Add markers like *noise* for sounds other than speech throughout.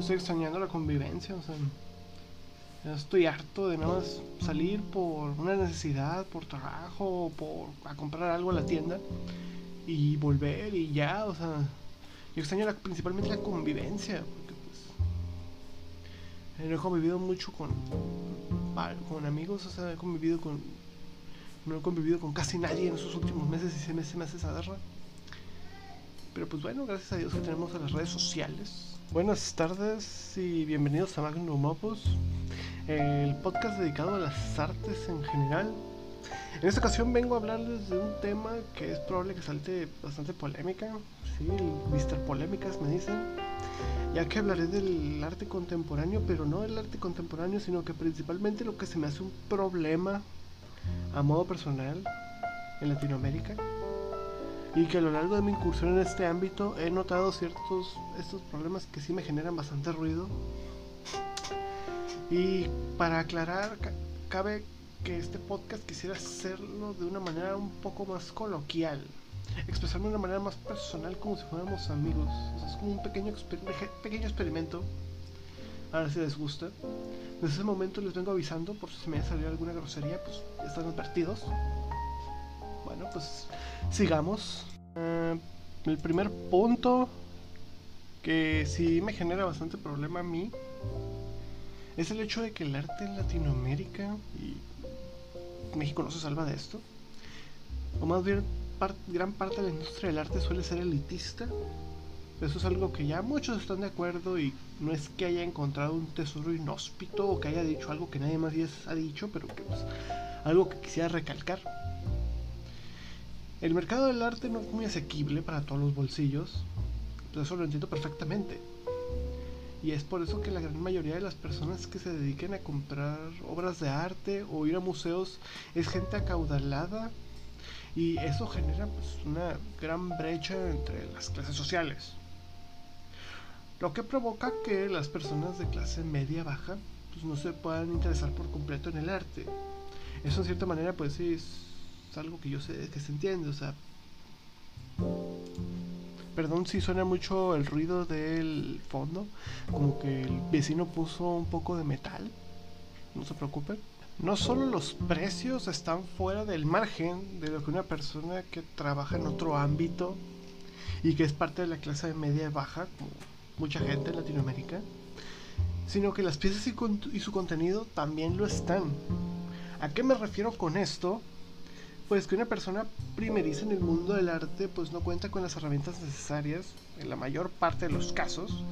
estoy extrañando la convivencia, o sea, estoy harto de nada más salir por una necesidad, por trabajo, por a comprar algo a la tienda y volver y ya, o sea, yo extraño principalmente la convivencia, porque pues no he convivido mucho con, con amigos, o sea, he convivido con, no he convivido con casi nadie en esos últimos meses y se me, se me hace esa guerra. Pero pues bueno, gracias a Dios que tenemos a las redes sociales Buenas tardes y bienvenidos a Magnum Opus, el podcast dedicado a las artes en general. En esta ocasión vengo a hablarles de un tema que es probable que salte bastante polémica, sí, Mr. Polémicas me dicen, ya que hablaré del arte contemporáneo, pero no del arte contemporáneo, sino que principalmente lo que se me hace un problema a modo personal en Latinoamérica y que a lo largo de mi incursión en este ámbito he notado ciertos estos problemas que sí me generan bastante ruido. Y para aclarar, cabe que este podcast quisiera hacerlo de una manera un poco más coloquial, expresarme de una manera más personal como si fuéramos amigos. es como un pequeño, pequeño experimento. A ver si les gusta. Desde ese momento les vengo avisando por si me ha salido alguna grosería, pues ya están advertidos. Pues sigamos. Eh, el primer punto que sí me genera bastante problema a mí es el hecho de que el arte en Latinoamérica y México no se salva de esto, o más bien gran parte de la industria del arte suele ser elitista. Eso es algo que ya muchos están de acuerdo y no es que haya encontrado un tesoro inhóspito o que haya dicho algo que nadie más ha dicho, pero pues, algo que quisiera recalcar. El mercado del arte no es muy asequible para todos los bolsillos, eso lo entiendo perfectamente. Y es por eso que la gran mayoría de las personas que se dediquen a comprar obras de arte o ir a museos es gente acaudalada y eso genera pues, una gran brecha entre las clases sociales. Lo que provoca que las personas de clase media baja pues, no se puedan interesar por completo en el arte. Eso en cierta manera pues es es algo que yo sé que se entiende, o sea. Perdón si suena mucho el ruido del fondo, como que el vecino puso un poco de metal. No se preocupen. No solo los precios están fuera del margen de lo que una persona que trabaja en otro ámbito y que es parte de la clase media baja, como mucha gente en Latinoamérica, sino que las piezas y, y su contenido también lo están. ¿A qué me refiero con esto? Pues que una persona primeriza en el mundo del arte pues no cuenta con las herramientas necesarias, en la mayor parte de los casos,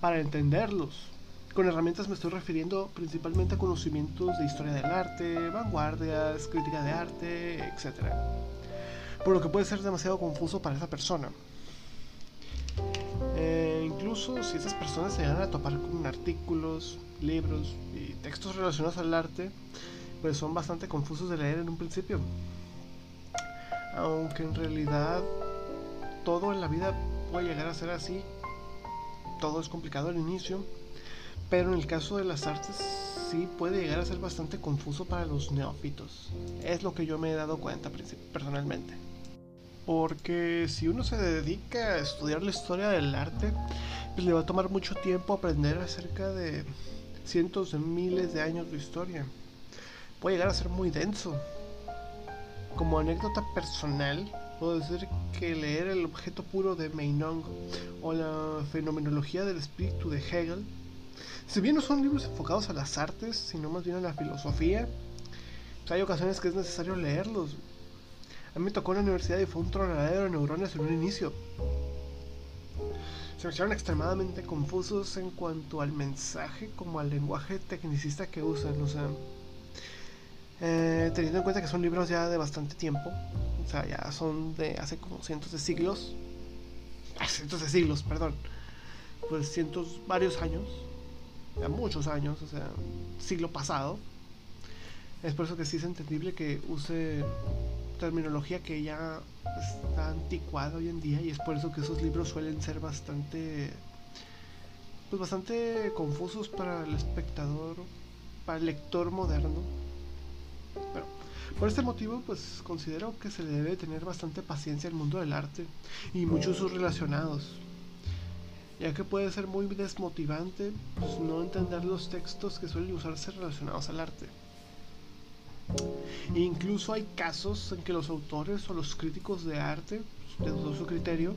para entenderlos. Con herramientas me estoy refiriendo principalmente a conocimientos de historia del arte, vanguardias, crítica de arte, etc. Por lo que puede ser demasiado confuso para esa persona. Eh, incluso si esas personas se llegan a topar con artículos, libros y textos relacionados al arte, pues son bastante confusos de leer en un principio aunque en realidad todo en la vida puede llegar a ser así, todo es complicado al inicio, pero en el caso de las artes sí puede llegar a ser bastante confuso para los neófitos. Es lo que yo me he dado cuenta personalmente. Porque si uno se dedica a estudiar la historia del arte, pues le va a tomar mucho tiempo aprender acerca de cientos de miles de años de historia. Puede llegar a ser muy denso, como anécdota personal, puedo decir que leer El objeto puro de Meinong o La fenomenología del espíritu de Hegel, si bien no son libros enfocados a las artes, sino más bien a la filosofía, hay ocasiones que es necesario leerlos. A mí me tocó en la universidad y fue un tronadero de neuronas en un inicio. Se me hicieron extremadamente confusos en cuanto al mensaje como al lenguaje tecnicista que usan. O sea, eh, teniendo en cuenta que son libros ya de bastante tiempo, o sea, ya son de hace como cientos de siglos, ah, cientos de siglos, perdón, pues cientos, varios años, ya muchos años, o sea, siglo pasado. Es por eso que sí es entendible que use terminología que ya está anticuada hoy en día y es por eso que esos libros suelen ser bastante pues bastante confusos para el espectador, para el lector moderno pero por este motivo, pues considero que se debe tener bastante paciencia el mundo del arte y muchos usos relacionados. ya que puede ser muy desmotivante pues, no entender los textos que suelen usarse relacionados al arte. E incluso hay casos en que los autores o los críticos de arte, pues, de su criterio,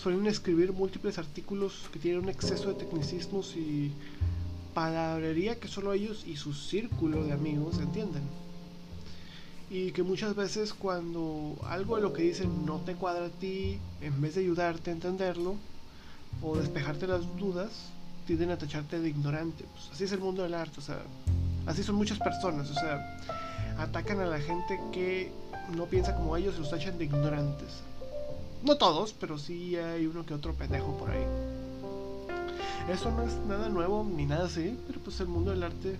suelen escribir múltiples artículos que tienen un exceso de tecnicismos y palabrería que solo ellos y su círculo de amigos entienden. Y que muchas veces cuando algo de lo que dicen no te cuadra a ti, en vez de ayudarte a entenderlo o despejarte las dudas, tienden a tacharte de ignorante. Pues así es el mundo del arte, o sea, así son muchas personas, o sea, atacan a la gente que no piensa como ellos y los tachan de ignorantes. No todos, pero sí hay uno que otro pendejo por ahí. Eso no es nada nuevo ni nada así, pero pues el mundo del arte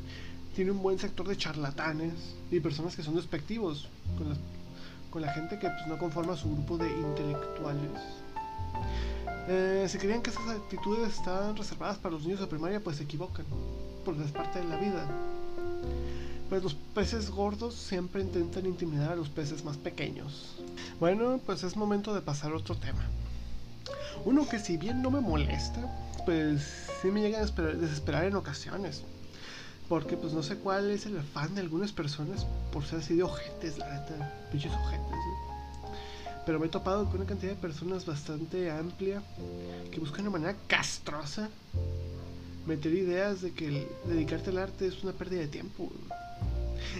tiene un buen sector de charlatanes y personas que son despectivos con, la gente que pues, no conforma su grupo de intelectuales. Eh, si creían que esas actitudes estaban reservadas para los niños de primaria, pues se equivocan, porque es parte de la vida. Pues los peces gordos siempre intentan intimidar a los peces más pequeños. Bueno, pues es momento de pasar a otro tema. Uno que si bien no me molesta, pues sí me llega a desesperar en ocasiones. Porque pues no sé cuál es el afán de algunas personas por ser así de ojetes, la neta, pinches ojetes. Pero me he topado con una cantidad de personas bastante amplia que buscan de manera castrosa meter ideas de que dedicarte al arte es una pérdida de tiempo.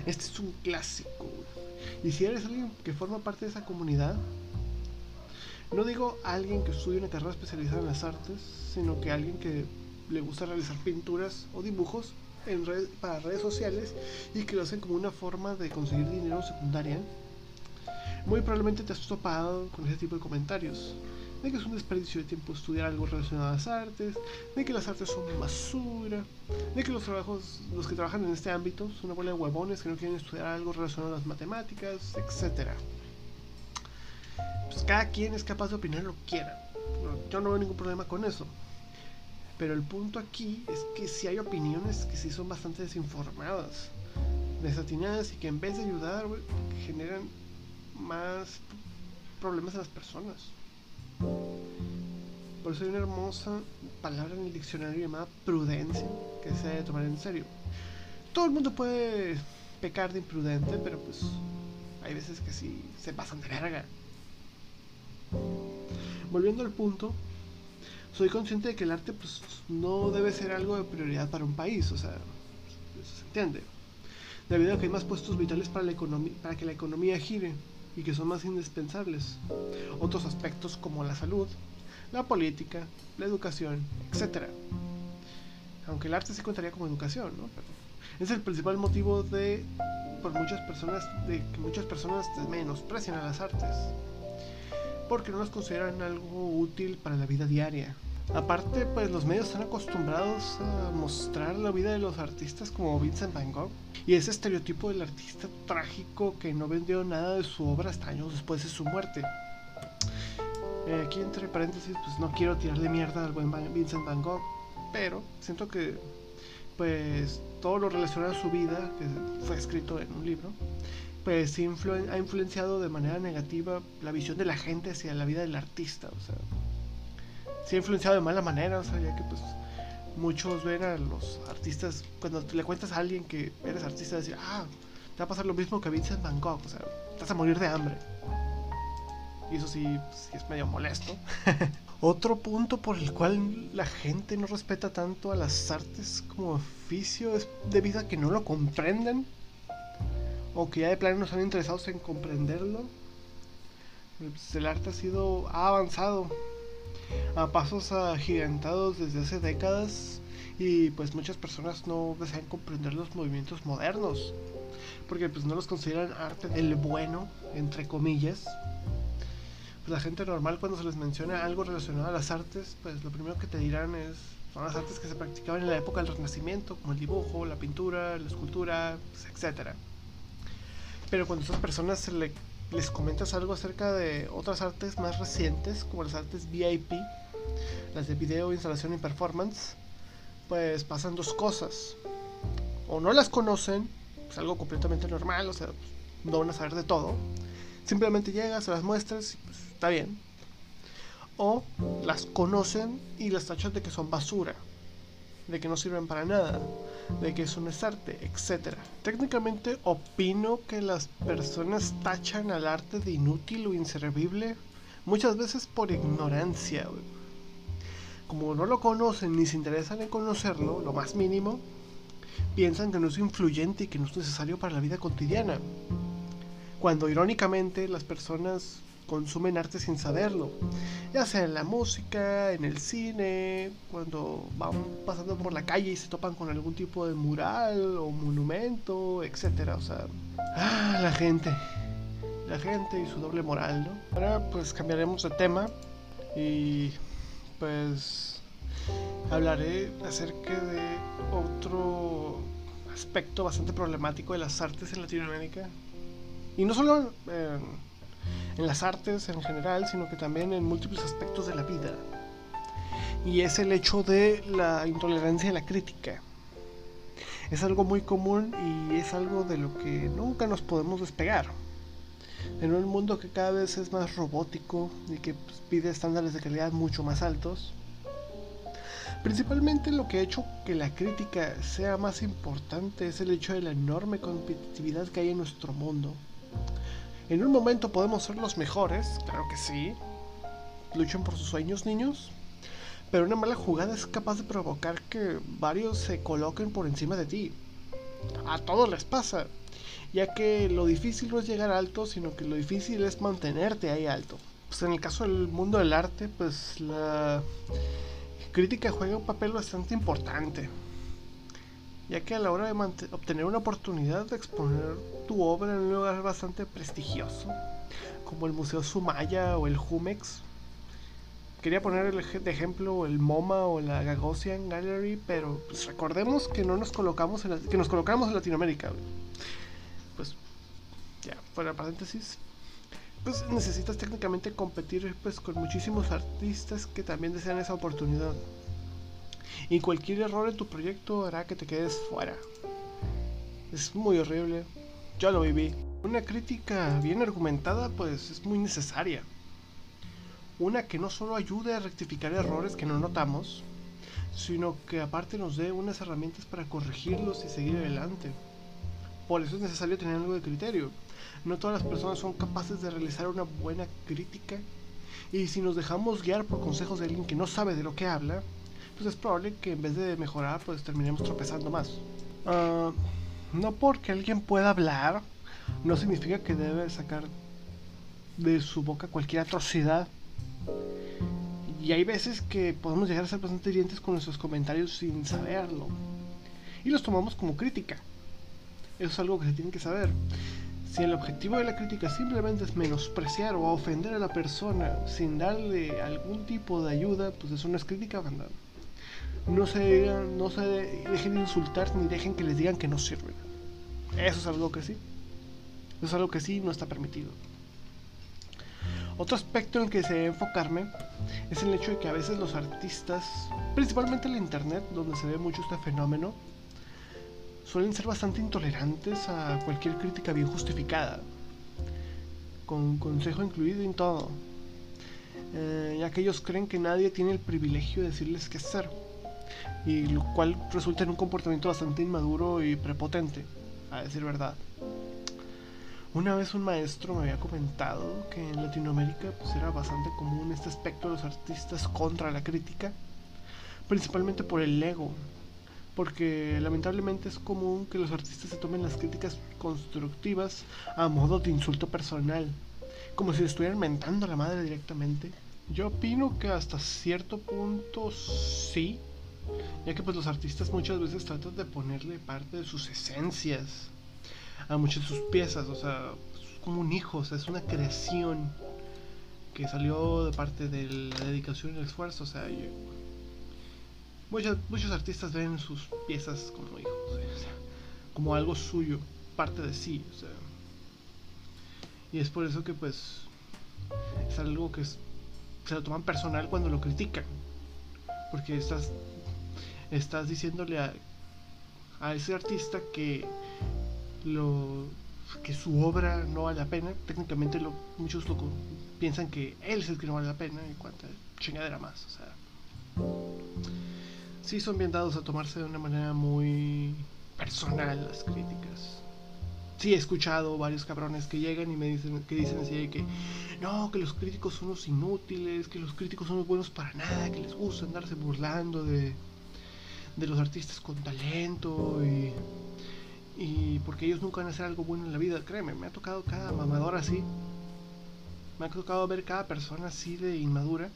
Este es un clásico. Y si eres alguien que forma parte de esa comunidad, no digo alguien que estudie una carrera especializada en las artes, sino que alguien que le gusta realizar pinturas o dibujos en para redes sociales y que lo hacen como una forma de conseguir dinero secundaria, muy probablemente te has topado con ese tipo de comentarios de que es un desperdicio de tiempo estudiar algo relacionado a las artes, de que las artes son basura, de que los trabajos, los que trabajan en este ámbito son una bola de huevones que no quieren estudiar algo relacionado a las matemáticas, etc. Pues cada quien es capaz de opinar lo que quiera. Yo no veo ningún problema con eso. Pero el punto aquí es que si hay opiniones que sí son bastante desinformadas, desatinadas y que en vez de ayudar, generan más problemas a las personas. Por eso hay una hermosa palabra en el diccionario llamada prudencia que se debe tomar en serio. Todo el mundo puede pecar de imprudente, pero pues hay veces que sí se pasan de verga. Volviendo al punto, soy consciente de que el arte pues no debe ser algo de prioridad para un país, o sea, eso se entiende. Debido a que hay más puestos vitales para, la para que la economía gire y que son más indispensables. Otros aspectos como la salud, la política, la educación, etc. Aunque el arte sí contaría como educación, ¿no? es el principal motivo de por muchas personas de que muchas personas menosprecian a las artes porque no las consideran algo útil para la vida diaria. Aparte, pues los medios están acostumbrados a mostrar la vida de los artistas como Vincent Van Gogh y ese estereotipo del artista trágico que no vendió nada de su obra hasta años después de su muerte. Eh, aquí entre paréntesis, pues no quiero tirarle mierda al buen Vincent Van Gogh, pero siento que pues todo lo relacionado a su vida, que fue escrito en un libro, pues ha influenciado de manera negativa la visión de la gente hacia la vida del artista, o sea, sí ha influenciado de mala manera, o sea, ya que pues muchos ven a los artistas, cuando le cuentas a alguien que eres artista, decir, ah, te va a pasar lo mismo que Vincent Van Gogh, o sea, vas a morir de hambre. Y eso sí, sí es medio molesto. *laughs* Otro punto por el cual la gente no respeta tanto a las artes como oficio es debido a que no lo comprenden o que ya de plano no están interesados en comprenderlo. Pues, el arte ha sido ha avanzado a pasos agigantados desde hace décadas y pues muchas personas no desean comprender los movimientos modernos porque pues no los consideran arte del bueno entre comillas pues la gente normal cuando se les menciona algo relacionado a las artes pues lo primero que te dirán es son las artes que se practicaban en la época del renacimiento como el dibujo la pintura la escultura pues, etcétera pero cuando esas personas les comentas algo acerca de otras artes más recientes, como las artes VIP, las de video, instalación y performance, pues pasan dos cosas. O no las conocen, es algo completamente normal, o sea, no van a saber de todo. Simplemente llegas, se las muestras y pues está bien. o las conocen y las tachan de que son basura, de que no sirven para nada, de que eso no es arte, etc. Técnicamente opino que las personas tachan al arte de inútil o inservible muchas veces por ignorancia. Como no lo conocen ni se interesan en conocerlo, lo más mínimo, piensan que no es influyente y que no es necesario para la vida cotidiana. Cuando irónicamente las personas consumen arte sin saberlo, ya sea en la música, en el cine, cuando van pasando por la calle y se topan con algún tipo de mural o monumento, etcétera, o sea, ah, la gente, la gente y su doble moral, ¿no? Ahora pues cambiaremos de tema y pues hablaré acerca de otro aspecto bastante problemático de las artes en Latinoamérica. Y no solo en las artes en general, sino que también en múltiples aspectos de la vida. Y es el hecho de la intolerancia a la crítica. Es algo muy común y es algo de lo que nunca nos podemos despegar. En un mundo que cada vez es más robótico y que pues, pide estándares de calidad mucho más altos, Principalmente lo que ha hecho que la crítica sea más importante es el hecho de la enorme competitividad que hay en nuestro mundo. En un momento podemos ser los mejores, claro que sí. Luchen por sus sueños, niños. Pero una mala jugada es capaz de provocar que varios se coloquen por encima de ti. A todos les pasa. Ya que lo difícil no es llegar alto, sino que lo difícil es mantenerte ahí alto. Pues en el caso del mundo del arte, pues la crítica juega un papel bastante importante, ya que a la hora de obtener una oportunidad de exponer tu obra en un lugar bastante prestigioso, como el Museo Sumaya o el Jumex, quería poner de ejemplo el MoMA o la Gagosian Gallery, pero pues recordemos que no nos colocamos en que nos colocamos en Latinoamérica. Pues ya, fuera paréntesis pues necesitas técnicamente competir pues con muchísimos artistas que también desean esa oportunidad. Y cualquier error en tu proyecto hará que te quedes fuera. Es muy horrible. Yo lo viví. Una crítica bien argumentada pues es muy necesaria. Una que no solo ayude a rectificar errores que no notamos, sino que aparte nos dé unas herramientas para corregirlos y seguir adelante. Por eso es necesario tener algo de criterio. No todas las personas son capaces de realizar una buena crítica. Y si nos dejamos guiar por consejos de alguien que no sabe de lo que habla, pues es probable que en vez de mejorar, pues terminemos tropezando más. Ah, no porque alguien pueda hablar, no significa que debe sacar de su boca cualquier atrocidad. Y hay veces que podemos llegar a ser bastante hirientes con nuestros comentarios sin saberlo. Y los tomamos como crítica. Eso es algo que se tiene que saber. Si el objetivo de la crítica simplemente es menospreciar o ofender a la persona sin darle algún tipo de ayuda, pues eso no es crítica, banda. No se, no se dejen insultar ni dejen que les digan que no sirven. Eso es algo que sí. Eso es algo que sí no está permitido. Otro aspecto en que se enfocarme es el hecho de que a veces los artistas, principalmente en la internet, donde se ve mucho este fenómeno, suelen ser bastante intolerantes a cualquier crítica bien justificada, con consejo incluido en todo, eh, ya que ellos creen que nadie tiene el privilegio de decirles qué hacer, y lo cual resulta en un comportamiento bastante inmaduro y prepotente, a decir verdad. Una vez un maestro me había comentado que en Latinoamérica pues, era bastante común este aspecto de los artistas contra la crítica, principalmente por el ego, porque lamentablemente es común que los artistas se tomen las críticas constructivas a modo de insulto personal, como si estuvieran mentando a la madre directamente. Yo opino que hasta cierto punto sí, ya que pues los artistas muchas veces tratan de ponerle parte de sus esencias a muchas de sus piezas, o sea, es como un hijo, o sea, es una creación que salió de parte de la dedicación y el esfuerzo, o sea, yo, Muchos, artistas ven sus piezas como hijos, como algo suyo, parte de sí. y es por eso que pues es algo que se lo toman personal cuando lo critican. Porque estás, estás diciéndole a, ese artista que lo que su obra no vale la pena. Técnicamente muchos lo, piensan que él es el que no vale la pena y cuánta chingadera más. O sea, sí son bien dados a tomarse de una manera muy personal las críticas. Sí he escuchado varios cabrones que llegan y me dicen que dicen así que no, que los críticos son los inútiles, que los críticos son los buenos para nada, que les gusta andarse burlando de, de los artistas con talento y y porque ellos nunca van a hacer algo bueno en la vida, créeme, me ha tocado cada mamador así. Me ha tocado ver cada persona así de inmadura.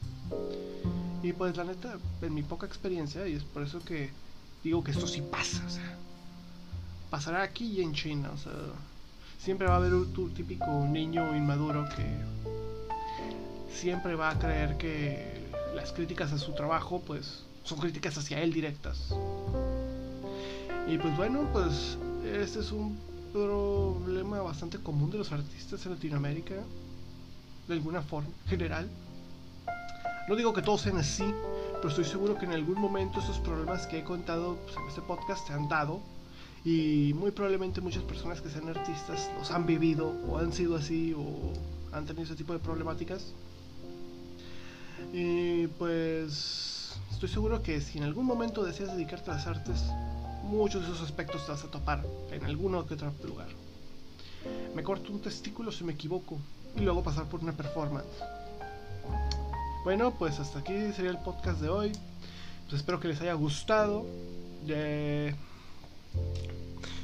Y pues la neta, en mi poca experiencia, y es por eso que digo que esto sí pasa, o sea, pasará aquí y en China, o sea, siempre va a haber un, tu típico niño inmaduro que siempre va a creer que las críticas a su trabajo, pues, son críticas hacia él directas. Y pues bueno, pues este es un problema bastante común de los artistas en Latinoamérica, de alguna forma, general. No digo que todos sean así, pero estoy seguro que en algún momento esos problemas que he contado pues, en este podcast se han dado y muy probablemente muchas personas que sean artistas los han vivido o han sido así o han tenido ese tipo de problemáticas. Y pues estoy seguro que si en algún momento deseas dedicarte a las artes, muchos de esos aspectos te vas a topar en alguno que otro lugar. Me corto un testículo si me equivoco y luego pasar por una performance. Bueno, pues hasta aquí sería el podcast de hoy. Pues espero que les haya gustado.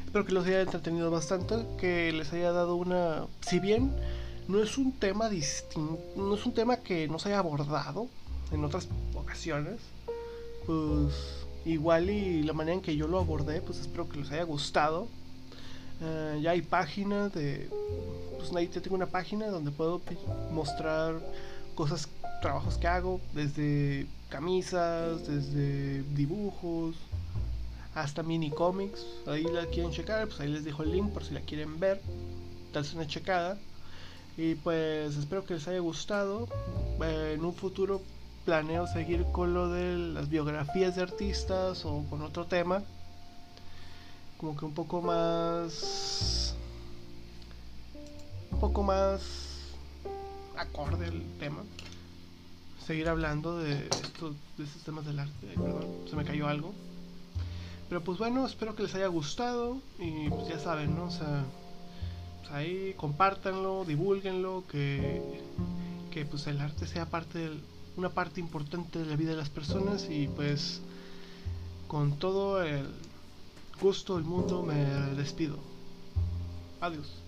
Espero que los haya entretenido bastante, que les haya dado una... Si bien no es un tema distinto, no es un tema que no se haya abordado en otras ocasiones, pues igual y la manera en que yo lo abordé, pues espero que les haya gustado. Eh, ya hay página de, pues ahí tengo una página donde puedo mostrar cosas, trabajos que hago, desde camisas, desde dibujos, hasta mini cómics. Ahí la quieren checar, pues ahí les dejo el link por si la quieren ver, darse una checada. Y pues espero que les haya gustado. Eh, en un futuro planeo seguir con lo de las biografías de artistas o con otro tema. Como que un poco más. Un poco más acorde al tema. Seguir hablando de estos, de estos temas del arte. Perdón, se me cayó algo. Pero pues bueno, espero que les haya gustado. Y pues ya saben, ¿no? O sea, pues ahí compártanlo, divulguenlo, que, que pues el arte sea parte del una parte importante de la vida de las personas y pues con todo el gusto del mundo me despido. Adiós.